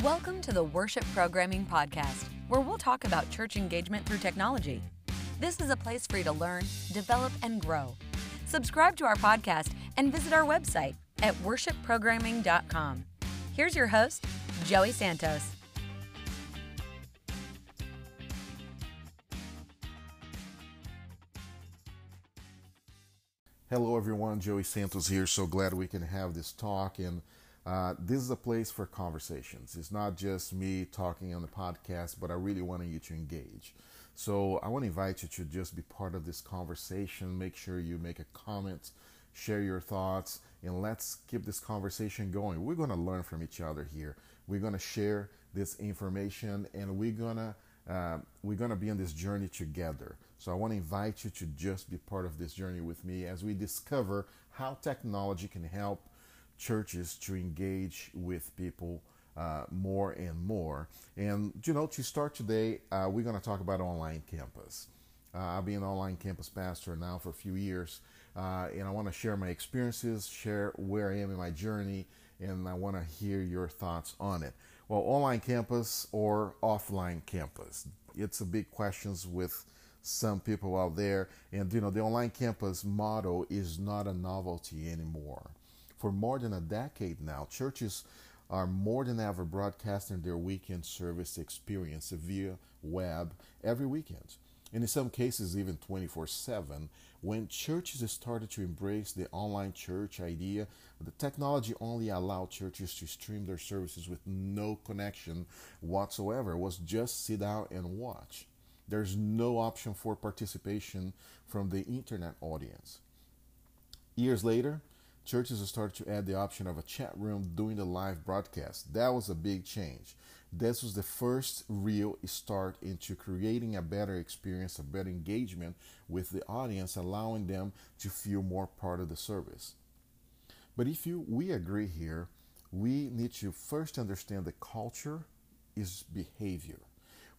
Welcome to the Worship Programming Podcast, where we'll talk about church engagement through technology. This is a place for you to learn, develop, and grow. Subscribe to our podcast and visit our website at worshipprogramming.com. Here's your host, Joey Santos. Hello, everyone. Joey Santos here. So glad we can have this talk. And uh, this is a place for conversations. It's not just me talking on the podcast, but I really want you to engage. So I want to invite you to just be part of this conversation. Make sure you make a comment, share your thoughts, and let's keep this conversation going. We're going to learn from each other here. We're going to share this information, and we're going to uh, we're going to be on this journey together. So I want to invite you to just be part of this journey with me as we discover how technology can help churches to engage with people uh, more and more. And you know, to start today, uh, we're going to talk about online campus. Uh, I've been an online campus pastor now for a few years, uh, and I want to share my experiences, share where I am in my journey, and I want to hear your thoughts on it. Well, online campus or offline campus? It's a big question with some people out there. And you know, the online campus model is not a novelty anymore. For more than a decade now, churches are more than ever broadcasting their weekend service experience via web every weekend and in some cases even 24 7. When churches started to embrace the online church idea, the technology only allowed churches to stream their services with no connection whatsoever. It was just sit down and watch. There's no option for participation from the internet audience. Years later, churches started to add the option of a chat room during the live broadcast. That was a big change. This was the first real start into creating a better experience, a better engagement with the audience, allowing them to feel more part of the service. But if you we agree here, we need to first understand that culture is behavior.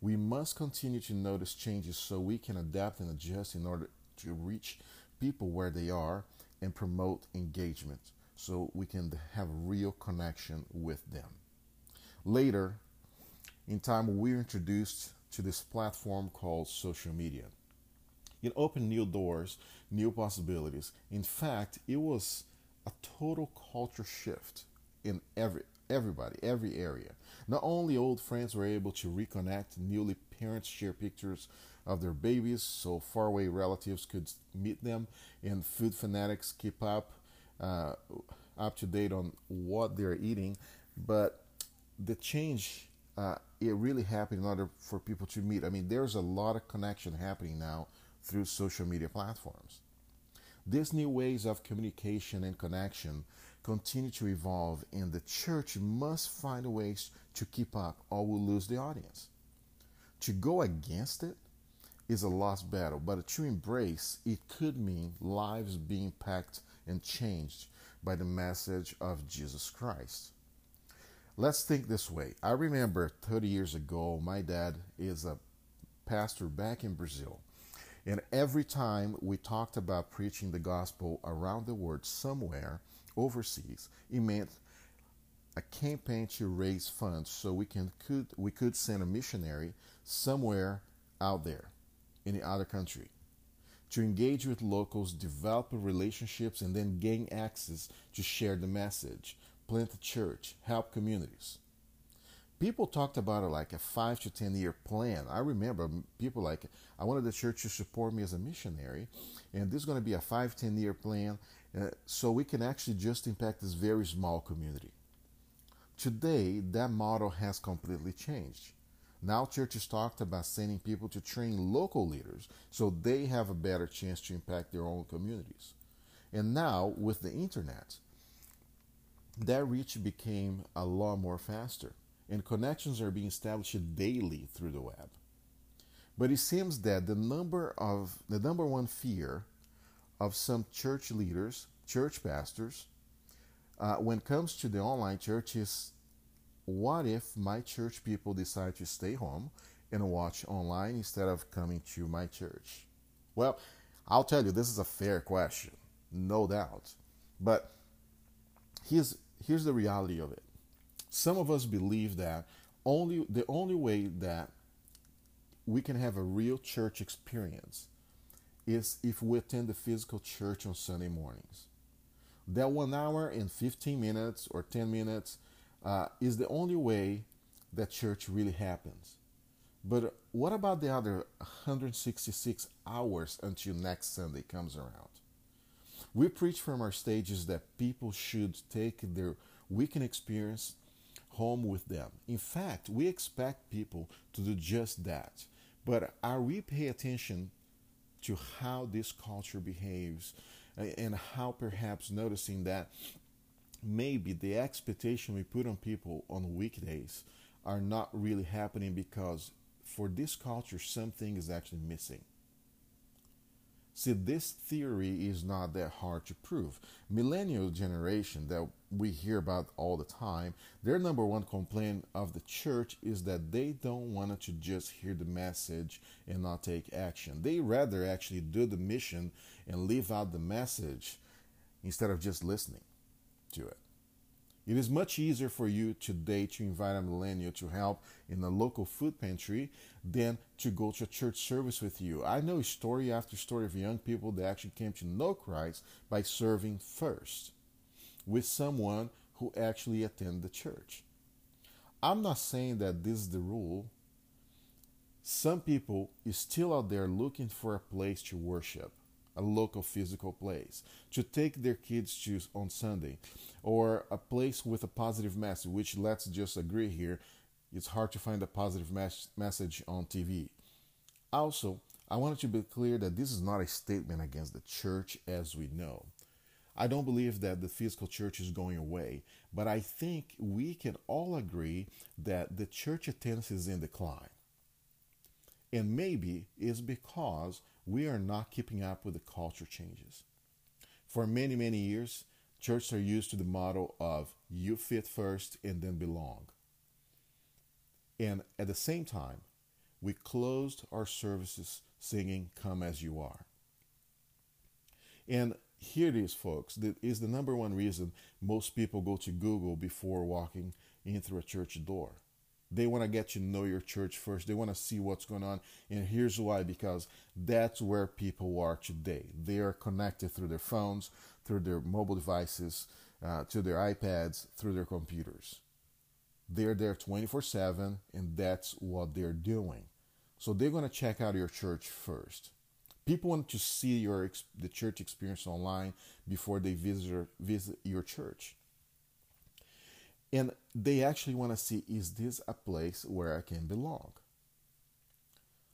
We must continue to notice changes so we can adapt and adjust in order to reach people where they are and promote engagement so we can have real connection with them. Later, in time we were introduced to this platform called social media. It opened new doors, new possibilities. In fact, it was a total culture shift in every everybody, every area. Not only old friends were able to reconnect, newly parents share pictures of their babies so faraway relatives could meet them, and food fanatics keep up uh, up to date on what they're eating. But the change uh, it really happened in order for people to meet. I mean, there's a lot of connection happening now through social media platforms. These new ways of communication and connection continue to evolve, and the church must find ways to keep up or will lose the audience. To go against it is a lost battle, but to embrace it could mean lives being packed and changed by the message of Jesus Christ. Let's think this way. I remember 30 years ago, my dad is a pastor back in Brazil. And every time we talked about preaching the gospel around the world somewhere overseas, it meant a campaign to raise funds so we can could we could send a missionary somewhere out there in the other country to engage with locals, develop relationships, and then gain access to share the message plant a church, help communities. People talked about it like a five to ten year plan. I remember people like, I wanted the church to support me as a missionary, and this is going to be a five, ten year plan uh, so we can actually just impact this very small community. Today, that model has completely changed. Now, churches talked about sending people to train local leaders so they have a better chance to impact their own communities. And now, with the internet, that reach became a lot more faster, and connections are being established daily through the web. But it seems that the number of the number one fear of some church leaders, church pastors, uh, when it comes to the online church is what if my church people decide to stay home and watch online instead of coming to my church? Well, I'll tell you, this is a fair question, no doubt. But here's here's the reality of it Some of us believe that only the only way that we can have a real church experience is if we attend the physical church on Sunday mornings. That one hour and 15 minutes or 10 minutes uh, is the only way that church really happens. But what about the other 166 hours until next Sunday comes around? We preach from our stages that people should take their weekend experience home with them. In fact, we expect people to do just that. But are we pay attention to how this culture behaves and how perhaps noticing that maybe the expectation we put on people on weekdays are not really happening because for this culture something is actually missing See, this theory is not that hard to prove. Millennial generation that we hear about all the time, their number one complaint of the church is that they don't want to just hear the message and not take action. They rather actually do the mission and leave out the message instead of just listening to it. It is much easier for you today to invite a millennial to help in a local food pantry than to go to a church service with you. I know story after story of young people that actually came to know Christ by serving first with someone who actually attend the church. I'm not saying that this is the rule. Some people is still out there looking for a place to worship a local physical place, to take their kids to on Sunday, or a place with a positive message, which let's just agree here, it's hard to find a positive mes- message on TV. Also, I wanted to be clear that this is not a statement against the church as we know. I don't believe that the physical church is going away, but I think we can all agree that the church attendance is in decline. And maybe it's because we are not keeping up with the culture changes. For many, many years, churches are used to the model of you fit first and then belong. And at the same time, we closed our services singing Come As You Are. And here it is, folks. That is the number one reason most people go to Google before walking in through a church door. They want to get to know your church first. They want to see what's going on. And here's why because that's where people are today. They are connected through their phones, through their mobile devices, uh, to their iPads, through their computers. They're there 24 7, and that's what they're doing. So they're going to check out your church first. People want to see your the church experience online before they visit visit your church and they actually want to see is this a place where I can belong?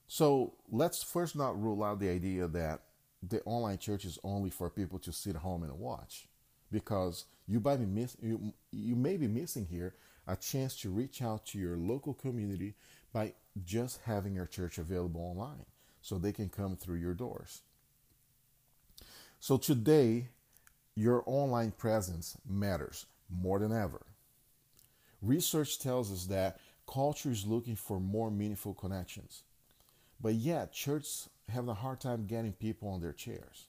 So let's first not rule out the idea that the online church is only for people to sit home and watch, because you might be miss, you, you may be missing here a chance to reach out to your local community by just having your church available online, so they can come through your doors. So today, your online presence matters more than ever. Research tells us that culture is looking for more meaningful connections. But yet, churches have a hard time getting people on their chairs.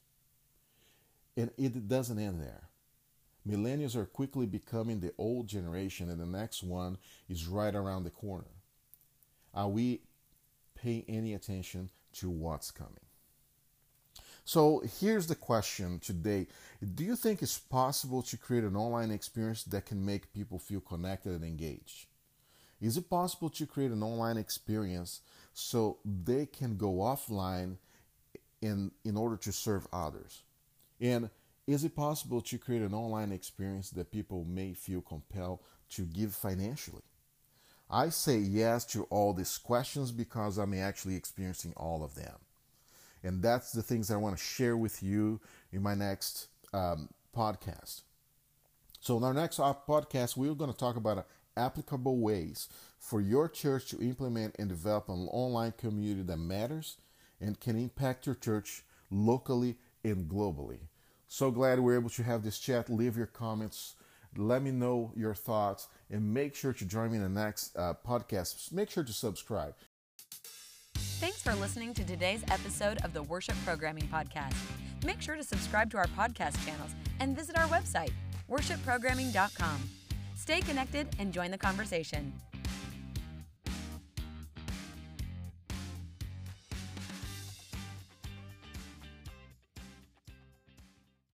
And it doesn't end there. Millennials are quickly becoming the old generation, and the next one is right around the corner. Are we paying any attention to what's coming? So here's the question today Do you think it's possible to create an online experience that can make people feel connected and engaged? Is it possible to create an online experience so they can go offline in, in order to serve others? And is it possible to create an online experience that people may feel compelled to give financially? I say yes to all these questions because I'm actually experiencing all of them. And that's the things that I want to share with you in my next um, podcast. So, in our next podcast, we're going to talk about applicable ways for your church to implement and develop an online community that matters and can impact your church locally and globally. So glad we're able to have this chat. Leave your comments. Let me know your thoughts and make sure to join me in the next uh, podcast. Make sure to subscribe. Thanks for listening to today's episode of the Worship Programming Podcast. Make sure to subscribe to our podcast channels and visit our website, worshipprogramming.com. Stay connected and join the conversation.